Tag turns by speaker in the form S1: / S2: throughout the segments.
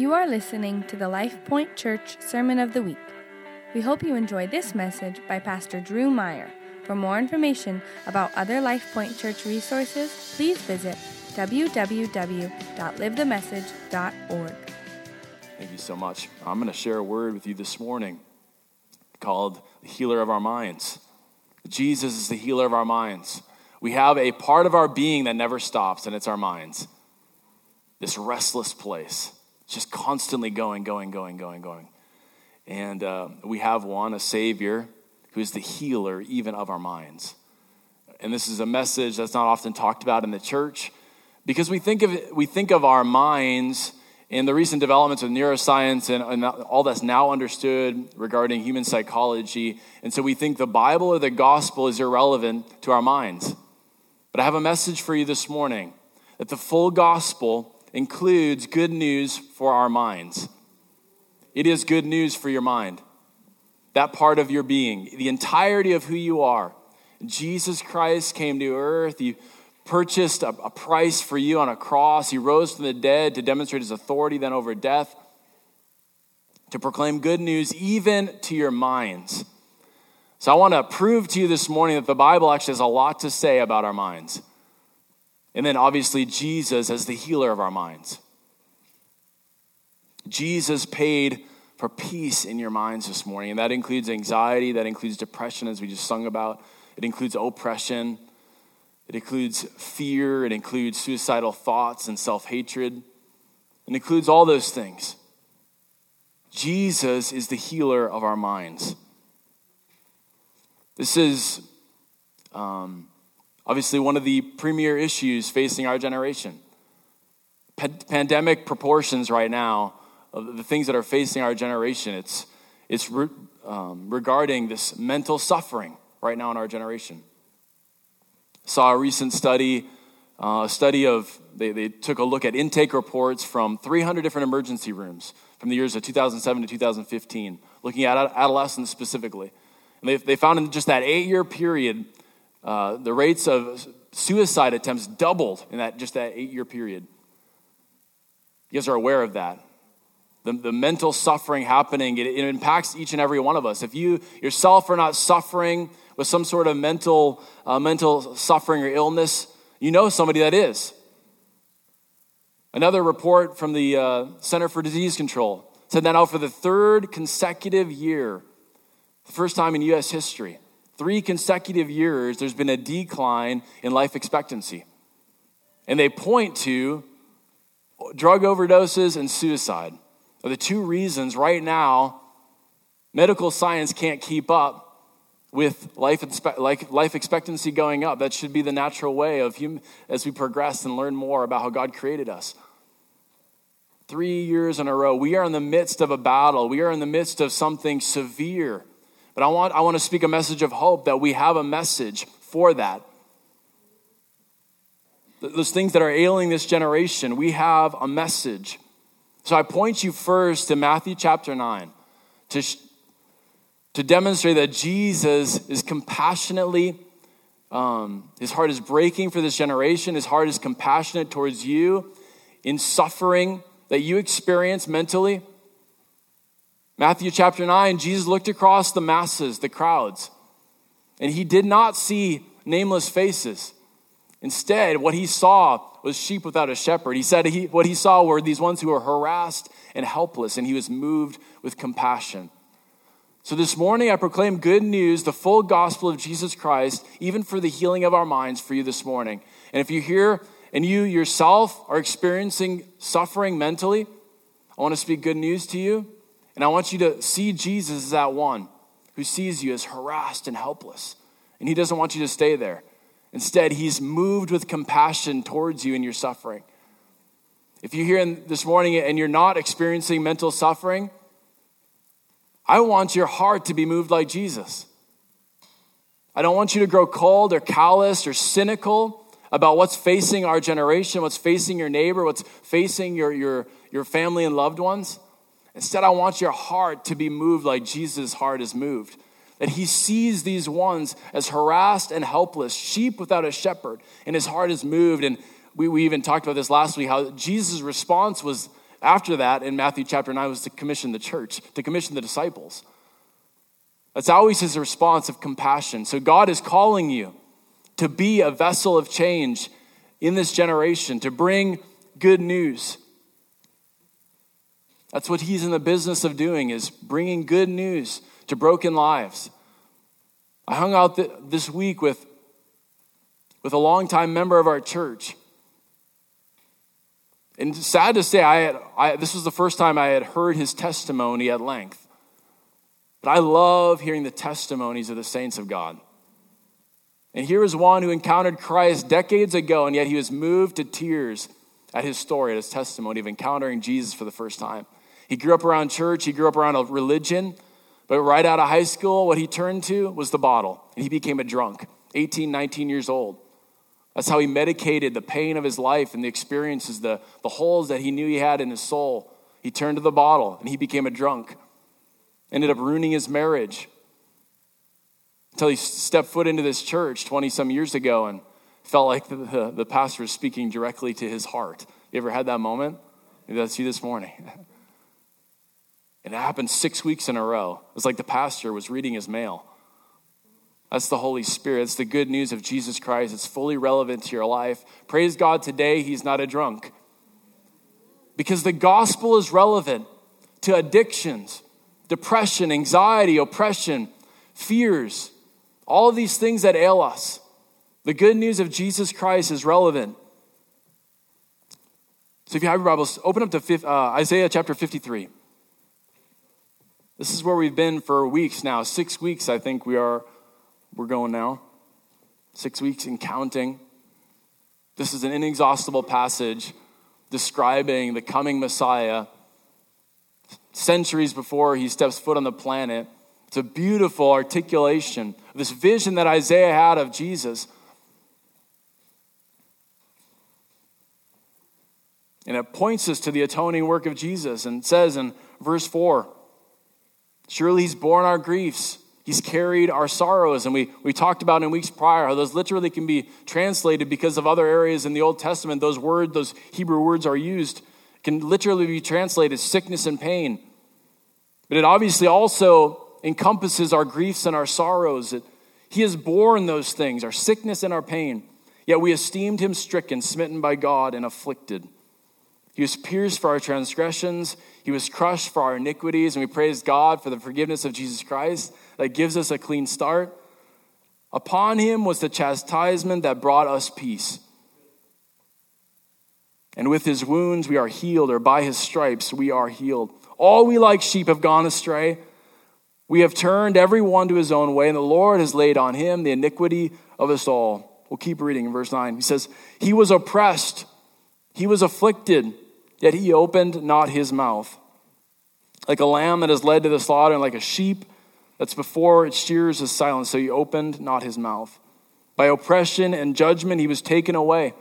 S1: You are listening to the Life Point Church Sermon of the Week. We hope you enjoy this message by Pastor Drew Meyer. For more information about other Life Point Church resources, please visit www.livethemessage.org.
S2: Thank you so much. I'm going to share a word with you this morning called the healer of our minds. Jesus is the healer of our minds. We have a part of our being that never stops, and it's our minds. This restless place, just constantly going, going, going, going, going. And uh, we have one, a Savior, who is the healer even of our minds. And this is a message that's not often talked about in the church because we think of, we think of our minds in the recent developments of neuroscience and, and, all that's now understood regarding human psychology. And so we think the Bible or the gospel is irrelevant to our minds. But I have a message for you this morning that the full gospel includes good news for our minds. It is good news for your mind, that part of your being, the entirety of who you are. Jesus Christ came to earth. He purchased a, a price for you on a cross. He rose from the dead to demonstrate his authority then over death, to proclaim good news even to your minds. So I want to prove to you this morning that the Bible actually has a lot to say about our minds. And then obviously, Jesus as the healer of our minds. Jesus paid for peace in your minds this morning, and that includes anxiety, that includes depression, as we just sung about, it includes oppression, it includes fear, it includes suicidal thoughts and self hatred, it includes all those things. Jesus is the healer of our minds. This is um, obviously one of the premier issues facing our generation. Pandemic proportions right now of the things that are facing our generation. It's, it's re- um, regarding this mental suffering right now in our generation. Saw a recent study, uh, a study of, they, they took a look at intake reports from 300 different emergency rooms from the years of 2007 to 2015, looking at adolescents specifically. And they, they found in just that eight year period, uh, the rates of suicide attempts doubled in that just that eight year period. You guys are aware of that. The, the mental suffering happening, it, it impacts each and every one of us. If you yourself are not suffering with some sort of mental, uh, mental suffering or illness, you know somebody that is. Another report from the uh, Center for Disease Control said that now for the third consecutive year, the first time in U.S. history, three consecutive years, there's been a decline in life expectancy. And they point to drug overdoses and suicide are the two reasons right now medical science can't keep up with life, life expectancy going up. That should be the natural way of human, as we progress and learn more about how God created us. Three years in a row, we are in the midst of a battle. We are in the midst of something severe but I want, I want to speak a message of hope that we have a message for that. Those things that are ailing this generation, we have a message. So I point you first to Matthew chapter 9 to, to demonstrate that Jesus is compassionately, um, his heart is breaking for this generation, his heart is compassionate towards you in suffering that you experience mentally. Matthew chapter 9, Jesus looked across the masses, the crowds, and he did not see nameless faces. Instead, what he saw was sheep without a shepherd. He said he, what he saw were these ones who were harassed and helpless, and he was moved with compassion. So this morning, I proclaim good news, the full gospel of Jesus Christ, even for the healing of our minds for you this morning. And if you're here and you yourself are experiencing suffering mentally, I want to speak good news to you. And I want you to see Jesus as that one who sees you as harassed and helpless. And he doesn't want you to stay there. Instead, he's moved with compassion towards you in your suffering. If you're here this morning and you're not experiencing mental suffering, I want your heart to be moved like Jesus. I don't want you to grow cold or callous or cynical about what's facing our generation, what's facing your neighbor, what's facing your, your, your family and loved ones. Instead, I want your heart to be moved like Jesus' heart is moved. That he sees these ones as harassed and helpless, sheep without a shepherd, and his heart is moved. And we, we even talked about this last week how Jesus' response was after that in Matthew chapter 9 was to commission the church, to commission the disciples. That's always his response of compassion. So God is calling you to be a vessel of change in this generation, to bring good news. That's what he's in the business of doing is bringing good news to broken lives. I hung out th- this week with, with a longtime member of our church. And sad to say, I, had, I this was the first time I had heard his testimony at length. But I love hearing the testimonies of the saints of God. And here is one who encountered Christ decades ago, and yet he was moved to tears at his story, at his testimony of encountering Jesus for the first time. He grew up around church, he grew up around a religion, but right out of high school, what he turned to was the bottle, and he became a drunk, 18, 19 years old. That's how he medicated the pain of his life and the experiences, the, the holes that he knew he had in his soul. He turned to the bottle and he became a drunk. Ended up ruining his marriage until he stepped foot into this church 20 some years ago and felt like the, the, the pastor was speaking directly to his heart. You ever had that moment? Maybe that's you this morning. And it happened six weeks in a row. It was like the pastor was reading his mail. That's the Holy Spirit. It's the good news of Jesus Christ. It's fully relevant to your life. Praise God today, he's not a drunk. Because the gospel is relevant to addictions, depression, anxiety, oppression, fears, all of these things that ail us. The good news of Jesus Christ is relevant. So if you have your Bibles, open up to uh, Isaiah chapter 53. This is where we've been for weeks now. Six weeks, I think we are, we're going now. Six weeks and counting. This is an inexhaustible passage describing the coming Messiah centuries before he steps foot on the planet. It's a beautiful articulation of this vision that Isaiah had of Jesus. And it points us to the atoning work of Jesus and says in verse 4 Surely he's borne our griefs, he's carried our sorrows. And we, we talked about in weeks prior how those literally can be translated because of other areas in the Old Testament. Those words, those Hebrew words are used, can literally be translated sickness and pain. But it obviously also encompasses our griefs and our sorrows. It, he has borne those things, our sickness and our pain. Yet we esteemed him stricken, smitten by God, and afflicted. He was pierced for our transgressions, he was crushed for our iniquities, and we praise God for the forgiveness of Jesus Christ that gives us a clean start. Upon him was the chastisement that brought us peace. And with his wounds we are healed, or by his stripes we are healed. All we like sheep have gone astray. We have turned every one to his own way, and the Lord has laid on him the iniquity of us all. We'll keep reading in verse 9. He says, He was oppressed, he was afflicted, yet he opened not his mouth. Like a lamb that is led to the slaughter, and like a sheep that's before its shears is silent, so he opened not his mouth. By oppression and judgment he was taken away.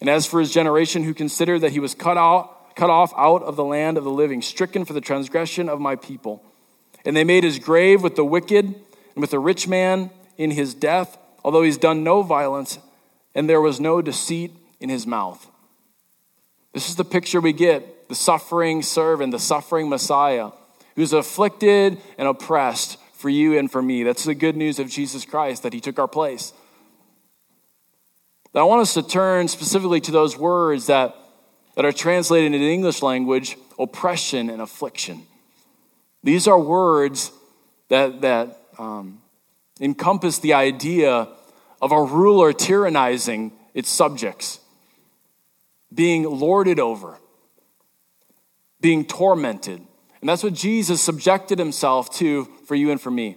S2: And as for his generation, who considered that he was cut out, cut off out of the land of the living, stricken for the transgression of my people. And they made his grave with the wicked and with the rich man in his death, although he's done no violence, and there was no deceit in his mouth. This is the picture we get the suffering servant, the suffering Messiah, who's afflicted and oppressed for you and for me. That's the good news of Jesus Christ, that he took our place. But I want us to turn specifically to those words that that are translated into the English language oppression and affliction. These are words that, that um, encompass the idea of a ruler tyrannizing its subjects, being lorded over, being tormented. And that's what Jesus subjected himself to for you and for me.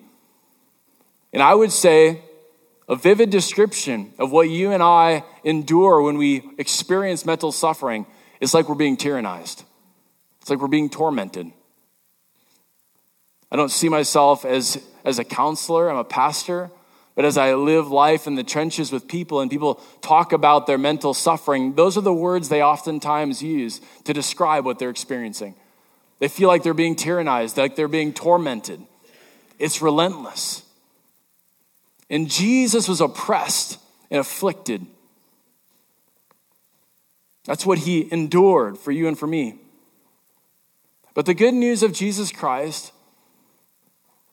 S2: And I would say a vivid description of what you and I endure when we experience mental suffering it's like we're being tyrannized, it's like we're being tormented. I don't see myself as, as a counselor, I'm a pastor, but as I live life in the trenches with people and people talk about their mental suffering, those are the words they oftentimes use to describe what they're experiencing. They feel like they're being tyrannized, like they're being tormented. It's relentless. And Jesus was oppressed and afflicted That's what he endured for you and for me. But the good news of Jesus Christ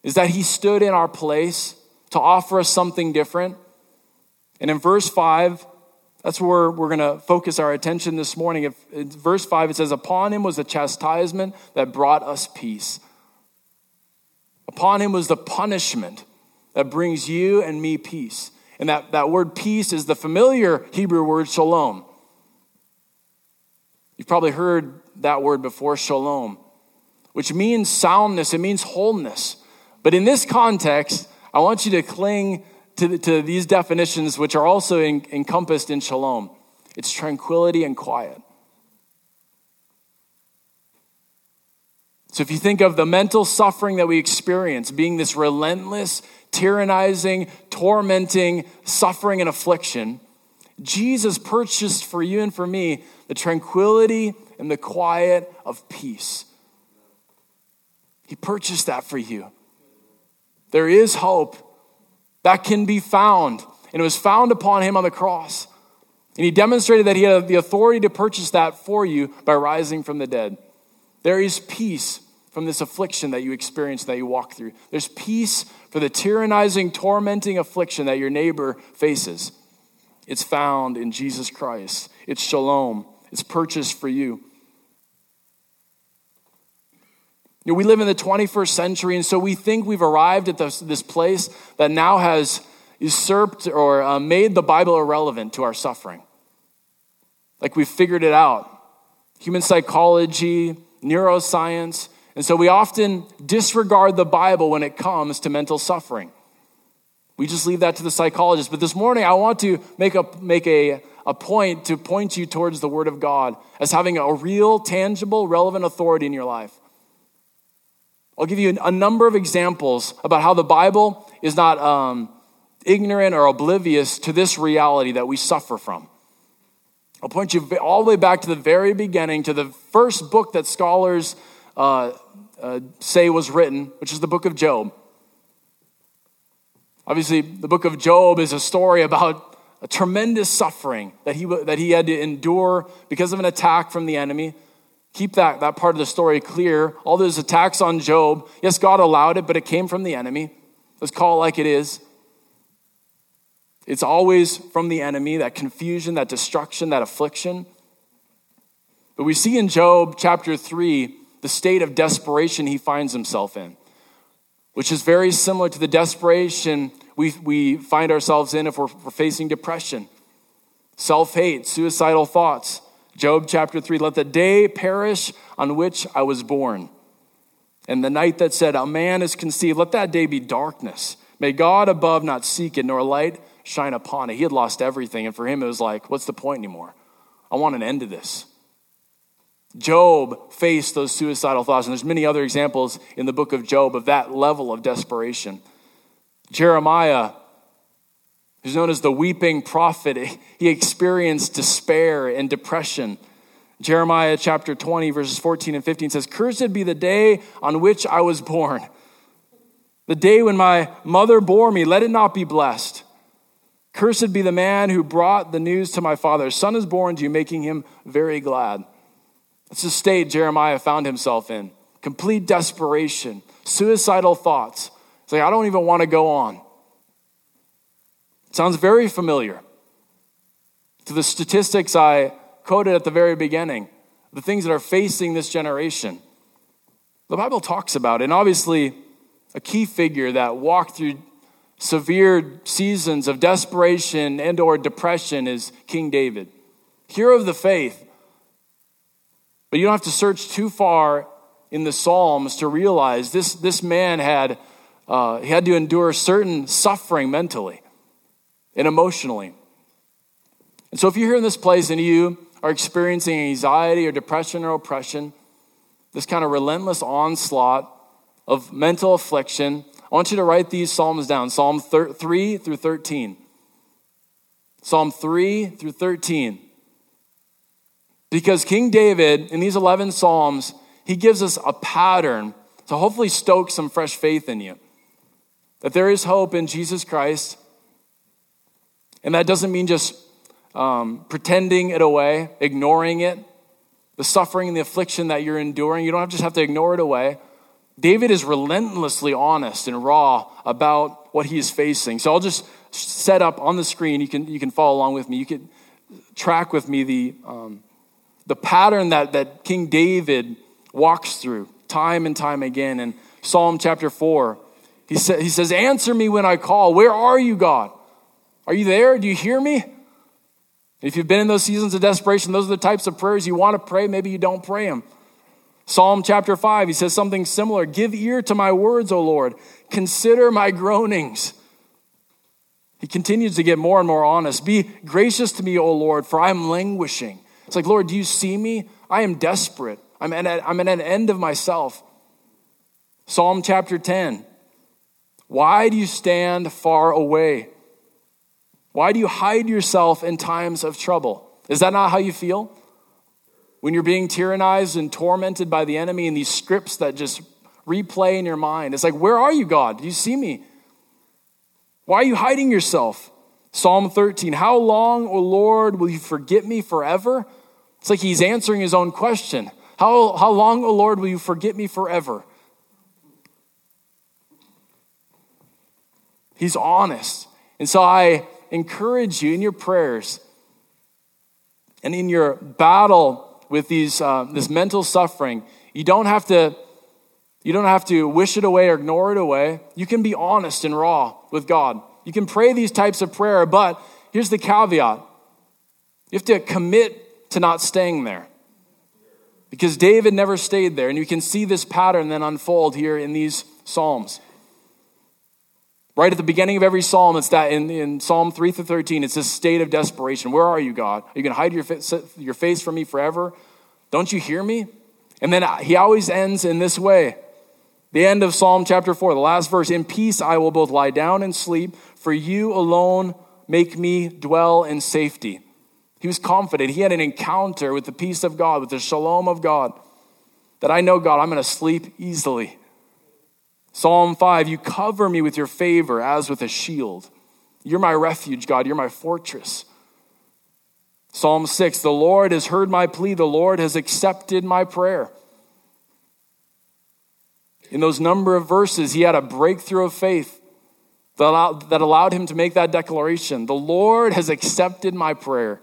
S2: is that he stood in our place to offer us something different. And in verse 5, that's where we're going to focus our attention this morning. If, in verse 5, it says, Upon him was the chastisement that brought us peace. Upon him was the punishment that brings you and me peace. And that, that word peace is the familiar Hebrew word shalom. You've probably heard that word before, shalom, which means soundness, it means wholeness. But in this context, I want you to cling to, to these definitions, which are also in, encompassed in shalom it's tranquility and quiet. So, if you think of the mental suffering that we experience being this relentless, tyrannizing, tormenting suffering and affliction, Jesus purchased for you and for me the tranquility and the quiet of peace. He purchased that for you. There is hope that can be found. And it was found upon him on the cross. And he demonstrated that he had the authority to purchase that for you by rising from the dead. There is peace from this affliction that you experience, that you walk through. There's peace for the tyrannizing, tormenting affliction that your neighbor faces. It's found in Jesus Christ. It's shalom. It's purchased for you. You know, we live in the 21st century, and so we think we've arrived at this, this place that now has usurped or uh, made the Bible irrelevant to our suffering. Like we've figured it out. Human psychology, neuroscience. And so we often disregard the Bible when it comes to mental suffering. We just leave that to the psychologists. But this morning, I want to make a, make a, a point to point you towards the Word of God as having a real, tangible, relevant authority in your life. I'll give you a number of examples about how the Bible is not um, ignorant or oblivious to this reality that we suffer from. I'll point you all the way back to the very beginning, to the first book that scholars uh, uh, say was written, which is the book of Job. Obviously, the book of Job is a story about a tremendous suffering that he, that he had to endure because of an attack from the enemy. Keep that, that part of the story clear. All those attacks on Job, yes, God allowed it, but it came from the enemy. Let's call it like it is. It's always from the enemy, that confusion, that destruction, that affliction. But we see in Job chapter 3 the state of desperation he finds himself in, which is very similar to the desperation we, we find ourselves in if we're, we're facing depression, self hate, suicidal thoughts. Job chapter 3 Let the day perish on which I was born, and the night that said, A man is conceived, let that day be darkness. May God above not seek it, nor light shine upon it. He had lost everything, and for him it was like, What's the point anymore? I want an end to this. Job faced those suicidal thoughts, and there's many other examples in the book of Job of that level of desperation. Jeremiah who's known as the weeping prophet, he experienced despair and depression. Jeremiah chapter 20, verses 14 and 15 says, Cursed be the day on which I was born. The day when my mother bore me, let it not be blessed. Cursed be the man who brought the news to my father. Son is born to you, making him very glad. That's the state Jeremiah found himself in complete desperation, suicidal thoughts. It's like, I don't even want to go on. Sounds very familiar to the statistics I quoted at the very beginning, the things that are facing this generation. The Bible talks about it, and obviously, a key figure that walked through severe seasons of desperation and or depression is King David. Hero of the faith. But you don't have to search too far in the Psalms to realize this, this man had, uh, he had to endure certain suffering mentally and emotionally. And so, if you're here in this place and you are experiencing anxiety or depression or oppression, this kind of relentless onslaught of mental affliction, I want you to write these Psalms down Psalm 3 through 13. Psalm 3 through 13. Because King David, in these 11 Psalms, he gives us a pattern to hopefully stoke some fresh faith in you. That there is hope in Jesus Christ and that doesn't mean just um, pretending it away, ignoring it, the suffering and the affliction that you're enduring. You don't just have to ignore it away. David is relentlessly honest and raw about what he is facing. So I'll just set up on the screen. You can, you can follow along with me. You can track with me the, um, the pattern that, that King David walks through time and time again. In Psalm chapter 4, he, sa- he says, Answer me when I call. Where are you, God? Are you there? Do you hear me? If you've been in those seasons of desperation, those are the types of prayers you want to pray. Maybe you don't pray them. Psalm chapter 5, he says something similar Give ear to my words, O Lord. Consider my groanings. He continues to get more and more honest. Be gracious to me, O Lord, for I am languishing. It's like, Lord, do you see me? I am desperate. I'm at, I'm at an end of myself. Psalm chapter 10. Why do you stand far away? Why do you hide yourself in times of trouble? Is that not how you feel? When you're being tyrannized and tormented by the enemy and these scripts that just replay in your mind. It's like, where are you, God? Do you see me? Why are you hiding yourself? Psalm 13 How long, O Lord, will you forget me forever? It's like he's answering his own question. How, how long, O Lord, will you forget me forever? He's honest. And so I encourage you in your prayers and in your battle with these, uh, this mental suffering, you don't have to you don't have to wish it away or ignore it away. You can be honest and raw with God. You can pray these types of prayer, but here's the caveat. You have to commit to not staying there. Because David never stayed there, and you can see this pattern then unfold here in these Psalms. Right at the beginning of every psalm, it's that in, in Psalm 3 through 13, it's this state of desperation. Where are you, God? Are you going to hide your, your face from me forever? Don't you hear me? And then uh, he always ends in this way. The end of Psalm chapter 4, the last verse In peace I will both lie down and sleep, for you alone make me dwell in safety. He was confident. He had an encounter with the peace of God, with the shalom of God, that I know, God, I'm going to sleep easily. Psalm 5 You cover me with your favor as with a shield. You're my refuge, God. You're my fortress. Psalm 6 The Lord has heard my plea, the Lord has accepted my prayer. In those number of verses, he had a breakthrough of faith that allowed, that allowed him to make that declaration The Lord has accepted my prayer,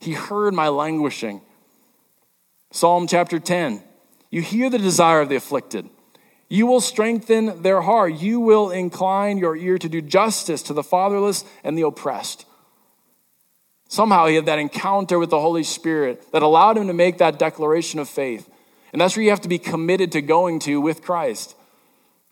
S2: He heard my languishing. Psalm chapter 10 You hear the desire of the afflicted. You will strengthen their heart. You will incline your ear to do justice to the fatherless and the oppressed. Somehow he had that encounter with the Holy Spirit that allowed him to make that declaration of faith. And that's where you have to be committed to going to with Christ.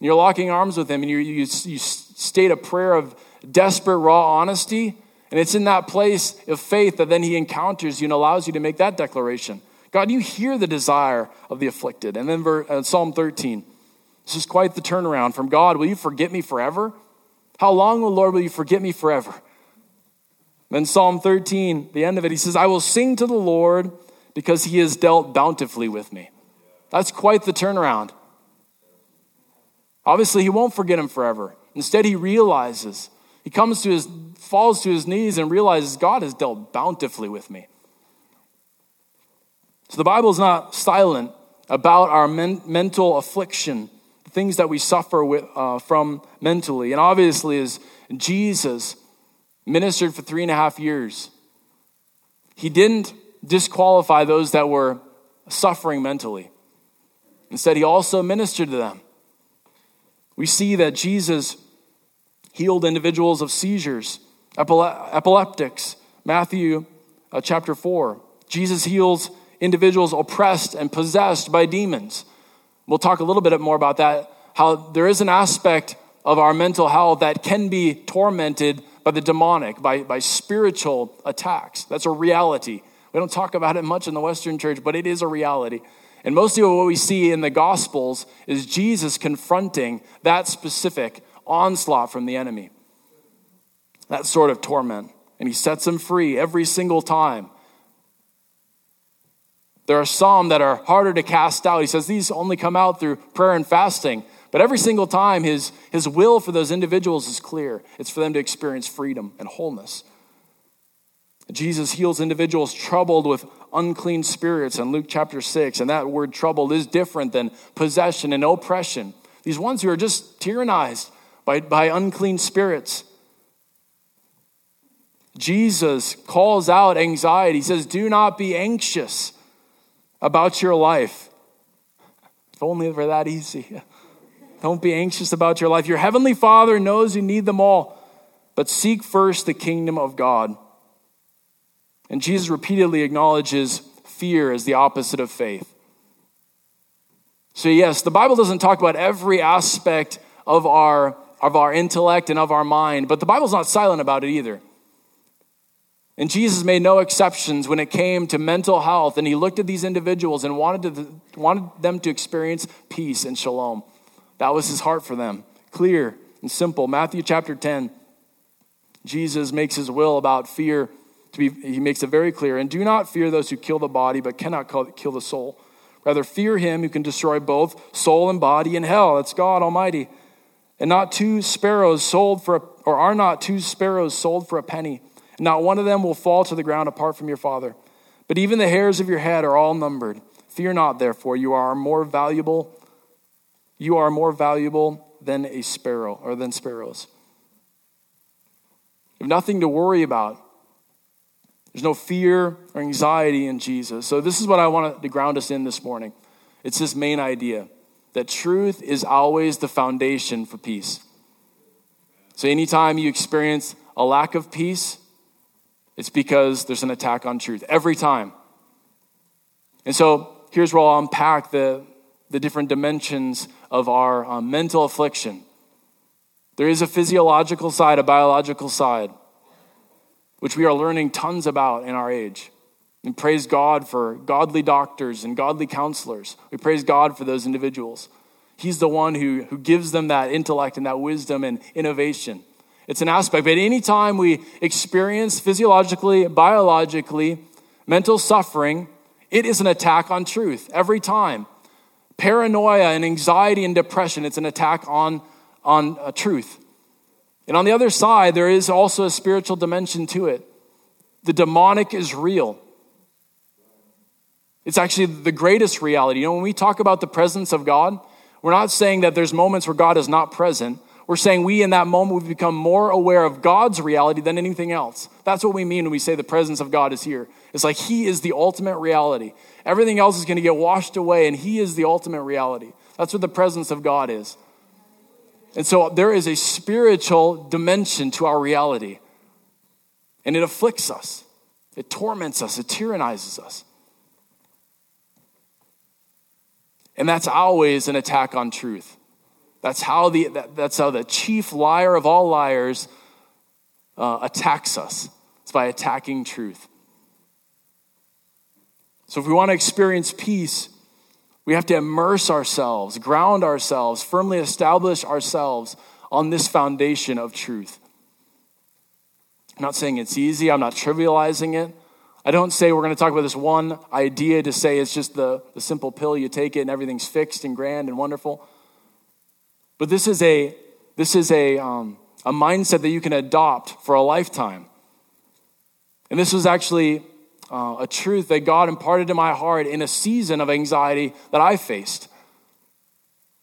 S2: You're locking arms with him and you, you, you state a prayer of desperate, raw honesty. And it's in that place of faith that then he encounters you and allows you to make that declaration. God, you hear the desire of the afflicted. And then uh, Psalm 13. This is quite the turnaround from God, will you forget me forever? How long, O Lord, will you forget me forever? Then Psalm 13, the end of it, he says, I will sing to the Lord because he has dealt bountifully with me. That's quite the turnaround. Obviously, he won't forget him forever. Instead, he realizes, he comes to his, falls to his knees and realizes God has dealt bountifully with me. So the Bible is not silent about our men, mental affliction things that we suffer with, uh, from mentally. And obviously, as Jesus ministered for three and a half years, he didn't disqualify those that were suffering mentally. Instead, he also ministered to them. We see that Jesus healed individuals of seizures, epileptics, Matthew uh, chapter 4. Jesus heals individuals oppressed and possessed by demons. We'll talk a little bit more about that, how there is an aspect of our mental health that can be tormented by the demonic, by, by spiritual attacks. That's a reality. We don't talk about it much in the Western church, but it is a reality. And mostly what we see in the Gospels is Jesus confronting that specific onslaught from the enemy, that sort of torment. And he sets them free every single time. There are some that are harder to cast out. He says these only come out through prayer and fasting. But every single time, his, his will for those individuals is clear. It's for them to experience freedom and wholeness. Jesus heals individuals troubled with unclean spirits in Luke chapter 6. And that word troubled is different than possession and oppression. These ones who are just tyrannized by, by unclean spirits. Jesus calls out anxiety. He says, Do not be anxious about your life. If only for that easy. Don't be anxious about your life. Your heavenly Father knows you need them all, but seek first the kingdom of God. And Jesus repeatedly acknowledges fear as the opposite of faith. So, yes, the Bible doesn't talk about every aspect of our, of our intellect and of our mind, but the Bible's not silent about it either. And Jesus made no exceptions when it came to mental health, and he looked at these individuals and wanted, to, wanted them to experience peace and shalom. That was his heart for them. Clear and simple. Matthew chapter 10, Jesus makes his will about fear to be, he makes it very clear. And do not fear those who kill the body, but cannot kill the soul. Rather, fear him who can destroy both soul and body in hell. That's God Almighty. And not two sparrows sold for, a, or are not two sparrows sold for a penny not one of them will fall to the ground apart from your Father. But even the hairs of your head are all numbered. Fear not, therefore, you are more valuable. You are more valuable than a sparrow or than sparrows. You have nothing to worry about. There's no fear or anxiety in Jesus. So, this is what I want to ground us in this morning. It's this main idea that truth is always the foundation for peace. So, anytime you experience a lack of peace, it's because there's an attack on truth every time. And so here's where I'll unpack the, the different dimensions of our um, mental affliction. There is a physiological side, a biological side, which we are learning tons about in our age. And praise God for godly doctors and godly counselors. We praise God for those individuals. He's the one who, who gives them that intellect and that wisdom and innovation. It's an aspect. But anytime we experience physiologically, biologically, mental suffering, it is an attack on truth every time. Paranoia and anxiety and depression, it's an attack on, on uh, truth. And on the other side, there is also a spiritual dimension to it. The demonic is real. It's actually the greatest reality. You know, when we talk about the presence of God, we're not saying that there's moments where God is not present. We're saying we, in that moment, we've become more aware of God's reality than anything else. That's what we mean when we say the presence of God is here. It's like He is the ultimate reality. Everything else is going to get washed away, and He is the ultimate reality. That's what the presence of God is. And so there is a spiritual dimension to our reality, and it afflicts us, it torments us, it tyrannizes us. And that's always an attack on truth. That's how the, that, that's how the chief liar of all liars uh, attacks us. It's by attacking truth. So if we want to experience peace, we have to immerse ourselves, ground ourselves, firmly establish ourselves on this foundation of truth. I'm not saying it's easy, I'm not trivializing it. I don't say we're going to talk about this one idea to say it's just the, the simple pill, you take it and everything's fixed and grand and wonderful. But this is a, this is a, um, a mindset that you can adopt for a lifetime. And this was actually uh, a truth that God imparted to my heart in a season of anxiety that I faced.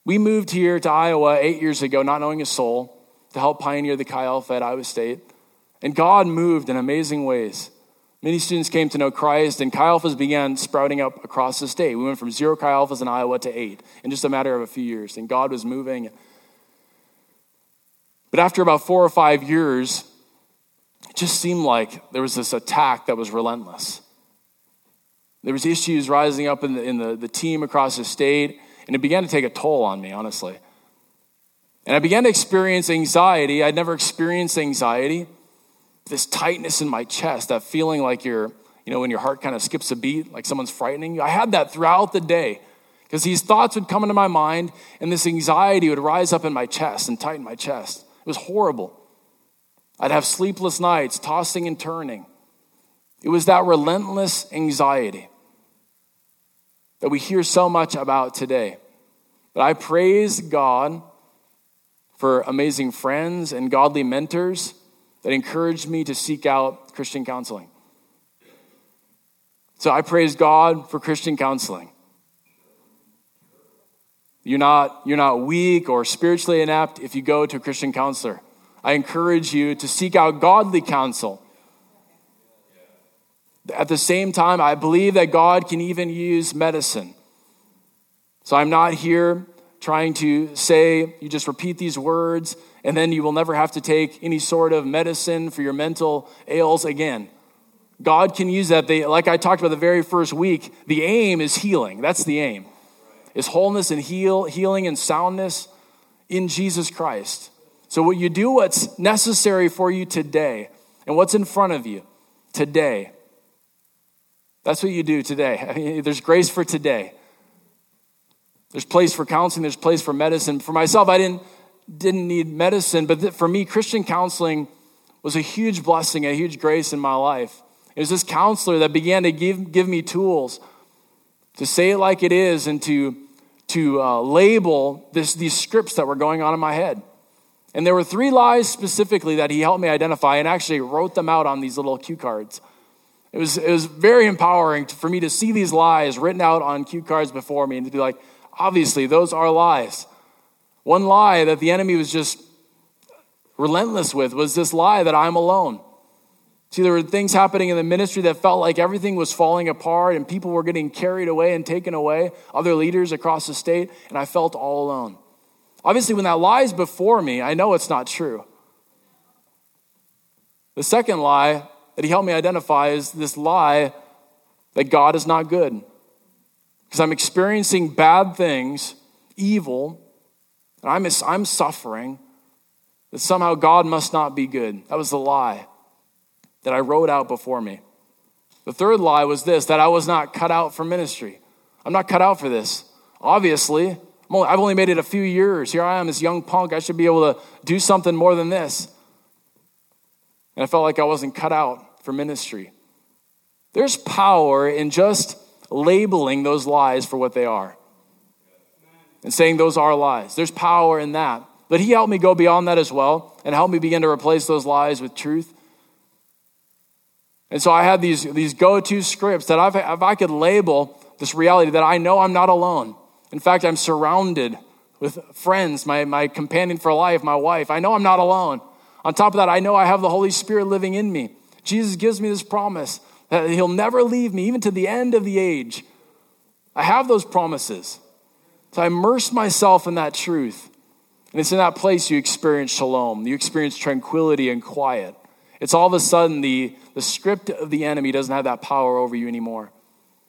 S2: We moved here to Iowa eight years ago, not knowing a soul, to help pioneer the Chi Alpha at Iowa State. And God moved in amazing ways. Many students came to know Christ, and Chi Alphas began sprouting up across the state. We went from zero Chi Alphas in Iowa to eight in just a matter of a few years. And God was moving. But after about four or five years, it just seemed like there was this attack that was relentless. There was issues rising up in the, in the, the team across the state, and it began to take a toll on me, honestly. And I began to experience anxiety. I'd never experienced anxiety. This tightness in my chest, that feeling like you're, you know, when your heart kind of skips a beat, like someone's frightening you. I had that throughout the day because these thoughts would come into my mind, and this anxiety would rise up in my chest and tighten my chest. It was horrible. I'd have sleepless nights, tossing and turning. It was that relentless anxiety that we hear so much about today. But I praise God for amazing friends and godly mentors that encouraged me to seek out Christian counseling. So I praise God for Christian counseling. You're not, you're not weak or spiritually inept if you go to a Christian counselor. I encourage you to seek out godly counsel. At the same time, I believe that God can even use medicine. So I'm not here trying to say you just repeat these words and then you will never have to take any sort of medicine for your mental ails again. God can use that. They, like I talked about the very first week, the aim is healing. That's the aim. Is wholeness and heal, healing and soundness in Jesus Christ. So what you do what's necessary for you today and what's in front of you today. That's what you do today. I mean, there's grace for today. There's place for counseling, there's place for medicine. For myself, I didn't didn't need medicine, but for me Christian counseling was a huge blessing, a huge grace in my life. It was this counselor that began to give, give me tools to say it like it is and to, to uh, label this, these scripts that were going on in my head. And there were three lies specifically that he helped me identify and actually wrote them out on these little cue cards. It was, it was very empowering to, for me to see these lies written out on cue cards before me and to be like, obviously, those are lies. One lie that the enemy was just relentless with was this lie that I'm alone. See, there were things happening in the ministry that felt like everything was falling apart and people were getting carried away and taken away, other leaders across the state, and I felt all alone. Obviously, when that lies before me, I know it's not true. The second lie that he helped me identify is this lie that God is not good. Because I'm experiencing bad things, evil, and I'm, I'm suffering, that somehow God must not be good. That was the lie that I wrote out before me. The third lie was this that I was not cut out for ministry. I'm not cut out for this. Obviously, I've only made it a few years. Here I am, this young punk. I should be able to do something more than this. And I felt like I wasn't cut out for ministry. There's power in just labeling those lies for what they are and saying those are lies. There's power in that. But he helped me go beyond that as well and helped me begin to replace those lies with truth. And so I had these, these go to scripts that I've, if I could label this reality that I know I'm not alone. In fact, I'm surrounded with friends, my, my companion for life, my wife. I know I'm not alone. On top of that, I know I have the Holy Spirit living in me. Jesus gives me this promise that He'll never leave me, even to the end of the age. I have those promises. So I immerse myself in that truth. And it's in that place you experience shalom, you experience tranquility and quiet. It's all of a sudden the, the script of the enemy doesn't have that power over you anymore.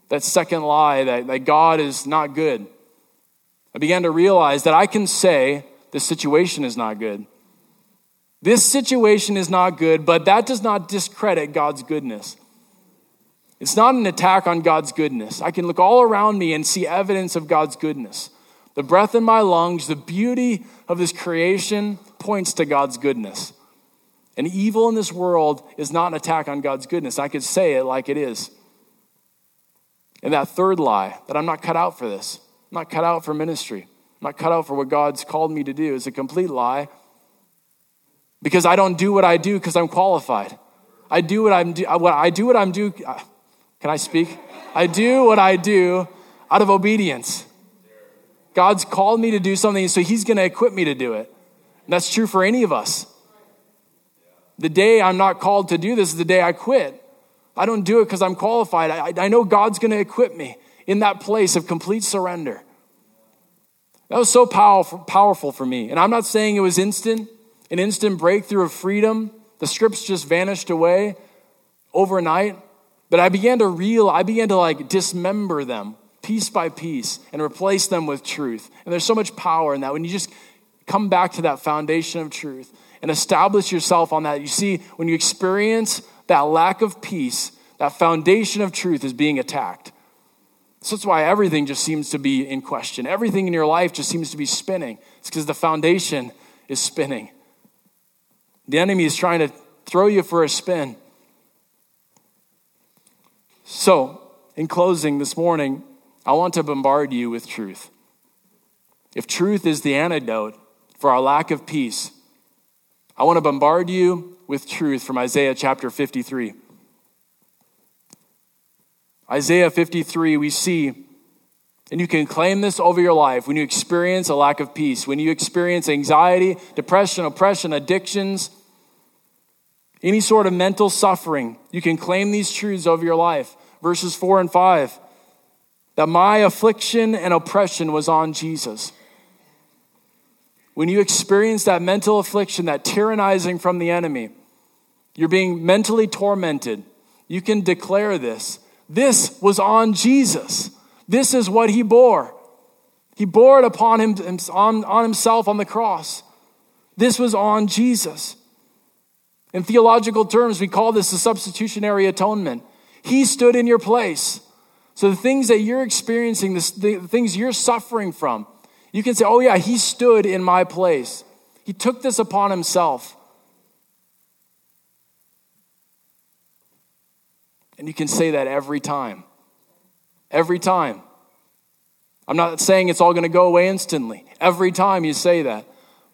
S2: That second lie that, that God is not good. I began to realize that I can say this situation is not good. This situation is not good, but that does not discredit God's goodness. It's not an attack on God's goodness. I can look all around me and see evidence of God's goodness. The breath in my lungs, the beauty of this creation points to God's goodness. And evil in this world is not an attack on God's goodness. I could say it like it is. And that third lie, that I'm not cut out for this, I'm not cut out for ministry, I'm not cut out for what God's called me to do, is a complete lie. Because I don't do what I do because I'm qualified. I do what I'm do, what I do what I'm do. Uh, can I speak? I do what I do out of obedience. God's called me to do something, so He's going to equip me to do it. And that's true for any of us. The day I'm not called to do this is the day I quit. I don't do it because I'm qualified. I, I know God's going to equip me in that place of complete surrender. That was so powerful, powerful for me. And I'm not saying it was instant, an instant breakthrough of freedom. The scripts just vanished away overnight. But I began to real, I began to like dismember them piece by piece and replace them with truth. And there's so much power in that when you just come back to that foundation of truth and establish yourself on that. You see, when you experience that lack of peace, that foundation of truth is being attacked. So that's why everything just seems to be in question. Everything in your life just seems to be spinning. It's because the foundation is spinning. The enemy is trying to throw you for a spin. So, in closing this morning, I want to bombard you with truth. If truth is the antidote for our lack of peace, I want to bombard you with truth from Isaiah chapter 53. Isaiah 53, we see, and you can claim this over your life when you experience a lack of peace, when you experience anxiety, depression, oppression, addictions, any sort of mental suffering, you can claim these truths over your life. Verses 4 and 5 that my affliction and oppression was on Jesus. When you experience that mental affliction, that tyrannizing from the enemy, you're being mentally tormented, you can declare this. This was on Jesus. This is what he bore. He bore it upon him on, on himself on the cross. This was on Jesus. In theological terms, we call this the substitutionary atonement. He stood in your place. So the things that you're experiencing, the things you're suffering from, you can say, oh, yeah, he stood in my place. He took this upon himself. And you can say that every time. Every time. I'm not saying it's all going to go away instantly. Every time you say that.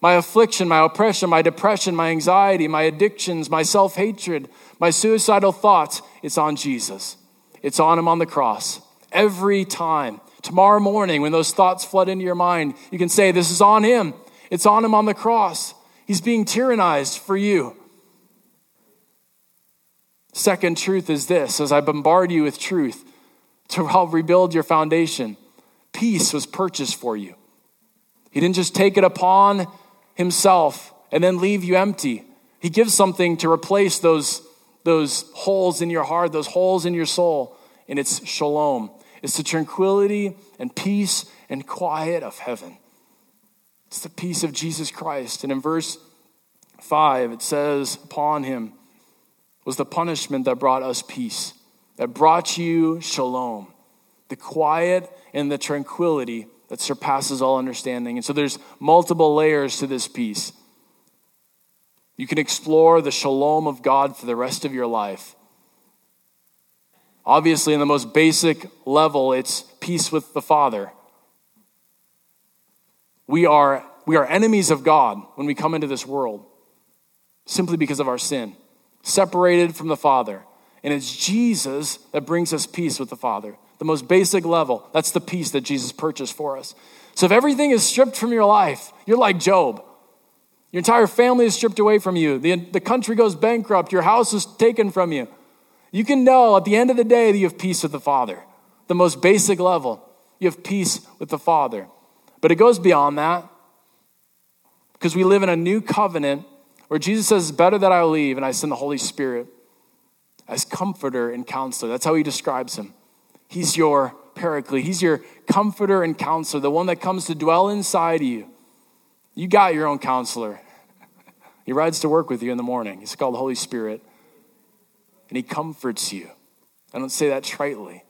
S2: My affliction, my oppression, my depression, my anxiety, my addictions, my self hatred, my suicidal thoughts, it's on Jesus. It's on Him on the cross. Every time. Tomorrow morning, when those thoughts flood into your mind, you can say, This is on Him. It's on Him on the cross. He's being tyrannized for you. Second truth is this as I bombard you with truth to help rebuild your foundation, peace was purchased for you. He didn't just take it upon himself and then leave you empty. He gives something to replace those, those holes in your heart, those holes in your soul, and it's shalom. It's the tranquility and peace and quiet of heaven. It's the peace of Jesus Christ. And in verse 5, it says, Upon him was the punishment that brought us peace, that brought you shalom, the quiet and the tranquility that surpasses all understanding. And so there's multiple layers to this peace. You can explore the shalom of God for the rest of your life. Obviously, in the most basic level, it's peace with the Father. We are, we are enemies of God when we come into this world simply because of our sin, separated from the Father. And it's Jesus that brings us peace with the Father. The most basic level, that's the peace that Jesus purchased for us. So if everything is stripped from your life, you're like Job. Your entire family is stripped away from you. The, the country goes bankrupt. Your house is taken from you. You can know at the end of the day that you have peace with the Father. The most basic level, you have peace with the Father. But it goes beyond that because we live in a new covenant where Jesus says, It's better that I leave and I send the Holy Spirit as comforter and counselor. That's how he describes him. He's your paraclete, he's your comforter and counselor, the one that comes to dwell inside you. You got your own counselor. He rides to work with you in the morning. He's called the Holy Spirit and He comforts you. I don't say that tritely.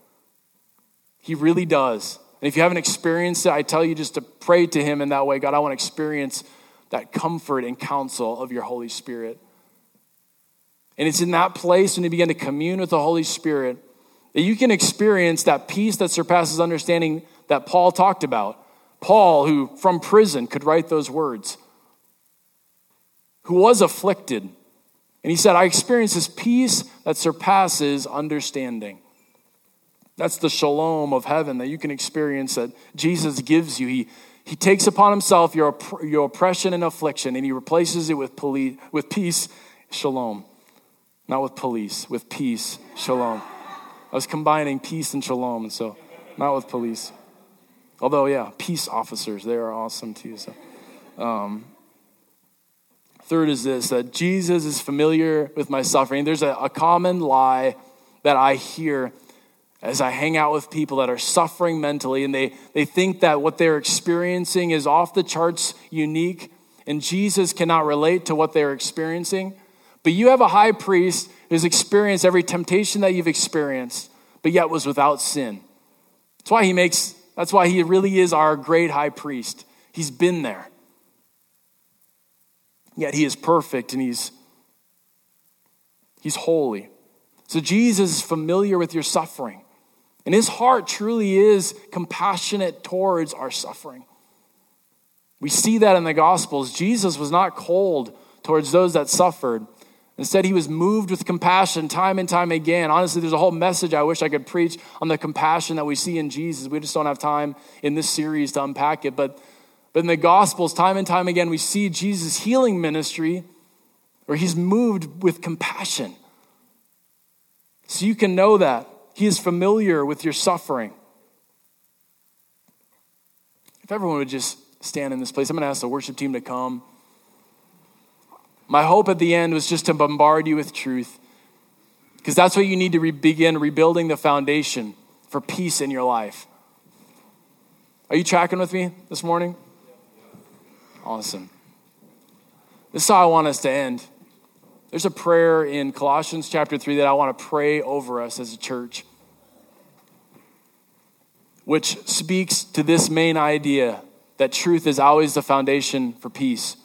S2: He really does. And if you haven't experienced it, I tell you just to pray to Him in that way God, I want to experience that comfort and counsel of your Holy Spirit. And it's in that place when you begin to commune with the Holy Spirit that you can experience that peace that surpasses understanding that Paul talked about. Paul, who from prison could write those words, who was afflicted and he said, I experience this peace that surpasses understanding. That's the shalom of heaven that you can experience that Jesus gives you. He, he takes upon himself your, your oppression and affliction and he replaces it with, poli- with peace, shalom. Not with police, with peace, shalom. I was combining peace and shalom, and so not with police. Although, yeah, peace officers, they are awesome too. So, um, Third is this that Jesus is familiar with my suffering. There's a, a common lie that I hear as I hang out with people that are suffering mentally, and they, they think that what they're experiencing is off the charts unique, and Jesus cannot relate to what they're experiencing. But you have a high priest who's experienced every temptation that you've experienced, but yet was without sin. That's why he makes, that's why he really is our great high priest. He's been there. Yet he is perfect and he's, he's holy. So Jesus is familiar with your suffering. And his heart truly is compassionate towards our suffering. We see that in the Gospels. Jesus was not cold towards those that suffered, Instead, he was moved with compassion time and time again. Honestly, there's a whole message I wish I could preach on the compassion that we see in Jesus. We just don't have time in this series to unpack it. But, but in the Gospels, time and time again, we see Jesus' healing ministry where he's moved with compassion. So you can know that. He is familiar with your suffering. If everyone would just stand in this place, I'm going to ask the worship team to come. My hope at the end was just to bombard you with truth, because that's what you need to re- begin rebuilding the foundation for peace in your life. Are you tracking with me this morning? Awesome. This is how I want us to end. There's a prayer in Colossians chapter 3 that I want to pray over us as a church, which speaks to this main idea that truth is always the foundation for peace.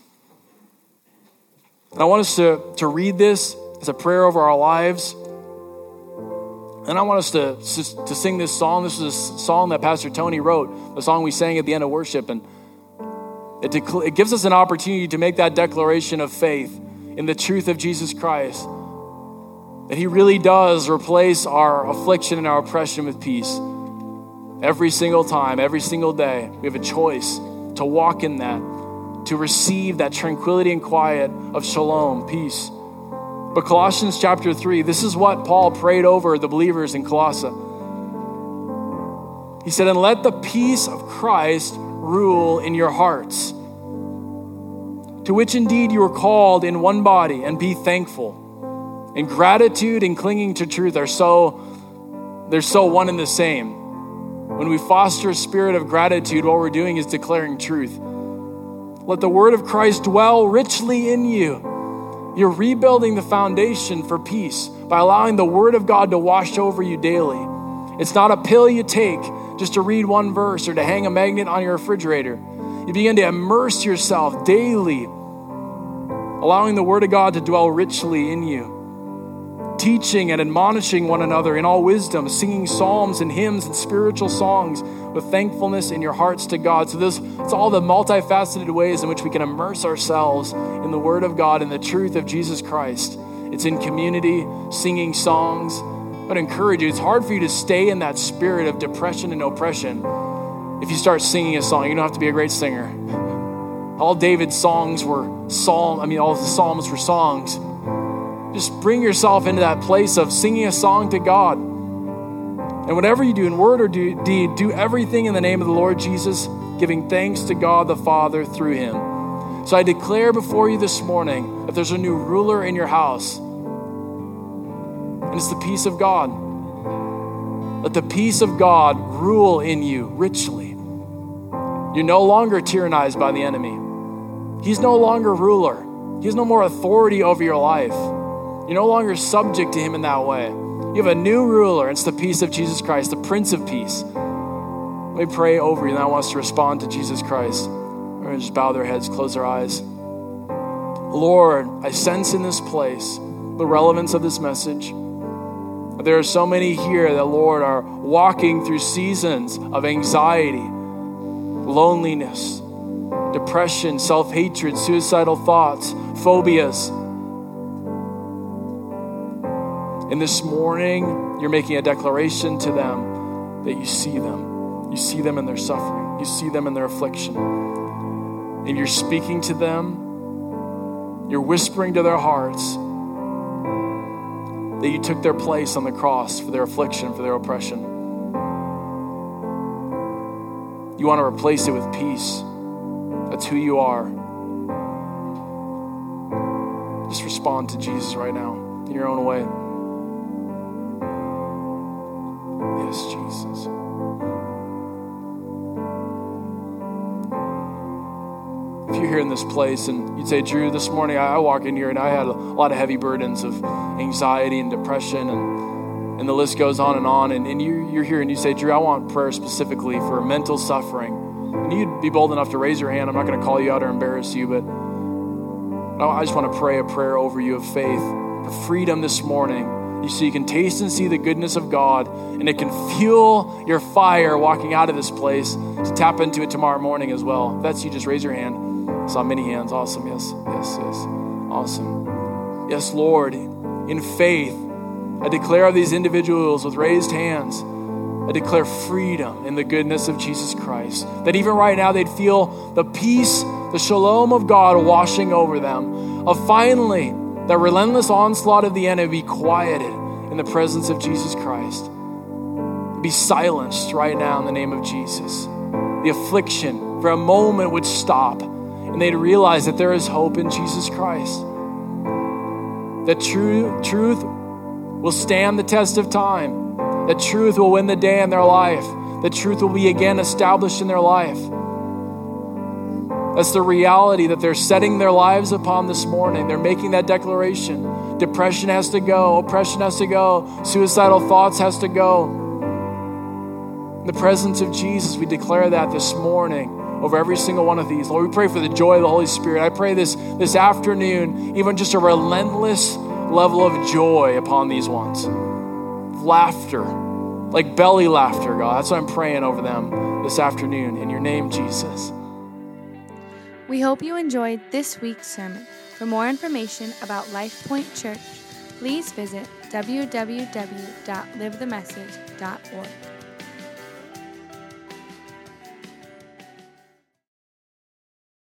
S2: And I want us to, to read this as a prayer over our lives. And I want us to, to sing this song. This is a song that Pastor Tony wrote, the song we sang at the end of worship. And it, it gives us an opportunity to make that declaration of faith in the truth of Jesus Christ. That He really does replace our affliction and our oppression with peace. Every single time, every single day, we have a choice to walk in that, to receive that tranquility and quiet of shalom, peace. But Colossians chapter 3, this is what Paul prayed over the believers in Colossae. He said, And let the peace of Christ rule in your hearts to which indeed you are called in one body, and be thankful. And gratitude and clinging to truth are so, they're so one and the same. When we foster a spirit of gratitude, what we're doing is declaring truth. Let the word of Christ dwell richly in you. You're rebuilding the foundation for peace by allowing the word of God to wash over you daily. It's not a pill you take just to read one verse or to hang a magnet on your refrigerator. You begin to immerse yourself daily allowing the Word of God to dwell richly in you, teaching and admonishing one another in all wisdom, singing psalms and hymns and spiritual songs with thankfulness in your hearts to God. So, this it's all the multifaceted ways in which we can immerse ourselves in the Word of God and the truth of Jesus Christ. It's in community, singing songs. But encourage you, it's hard for you to stay in that spirit of depression and oppression if you start singing a song. You don't have to be a great singer. All David's songs were psalm, I mean, all the psalms were songs. Just bring yourself into that place of singing a song to God. And whatever you do in word or deed, do everything in the name of the Lord Jesus, giving thanks to God the Father through him. So I declare before you this morning that there's a new ruler in your house. And it's the peace of God. Let the peace of God rule in you richly. You're no longer tyrannized by the enemy. He's no longer ruler. He has no more authority over your life. You're no longer subject to him in that way. You have a new ruler. It's the peace of Jesus Christ, the Prince of Peace. Let me pray over you, and I want us to respond to Jesus Christ. We're going to just bow their heads, close their eyes. Lord, I sense in this place the relevance of this message. There are so many here that, Lord, are walking through seasons of anxiety, loneliness, depression, self hatred, suicidal thoughts, phobias. And this morning, you're making a declaration to them that you see them. You see them in their suffering, you see them in their affliction. And you're speaking to them, you're whispering to their hearts that you took their place on the cross for their affliction, for their oppression. You want to replace it with peace. That's who you are. Just respond to Jesus right now in your own way. Here in this place and you'd say, Drew, this morning I walk in here and I had a lot of heavy burdens of anxiety and depression and, and the list goes on and on. And, and you, you're here and you say, Drew, I want prayer specifically for mental suffering and you'd be bold enough to raise your hand. I'm not going to call you out or embarrass you, but I just want to pray a prayer over you of faith for freedom this morning. You so you can taste and see the goodness of God, and it can fuel your fire walking out of this place to tap into it tomorrow morning as well. If that's you, just raise your hand. Saw many hands. Awesome. Yes, yes, yes. Awesome. Yes, Lord, in faith, I declare of these individuals with raised hands, I declare freedom in the goodness of Jesus Christ. That even right now they'd feel the peace, the shalom of God washing over them. Of finally, that relentless onslaught of the enemy be quieted in the presence of Jesus Christ. Be silenced right now in the name of Jesus. The affliction for a moment would stop and they'd realize that there is hope in Jesus Christ. That true truth will stand the test of time. That truth will win the day in their life. That truth will be again established in their life. That's the reality that they're setting their lives upon this morning. They're making that declaration. Depression has to go, oppression has to go, suicidal thoughts has to go. In the presence of Jesus, we declare that this morning over every single one of these. Lord, we pray for the joy of the Holy Spirit. I pray this this afternoon, even just a relentless level of joy upon these ones. Laughter, like belly laughter, God. That's what I'm praying over them this afternoon. In your name, Jesus.
S1: We hope you enjoyed this week's sermon. For more information about LifePoint Church, please visit www.livethemessage.org.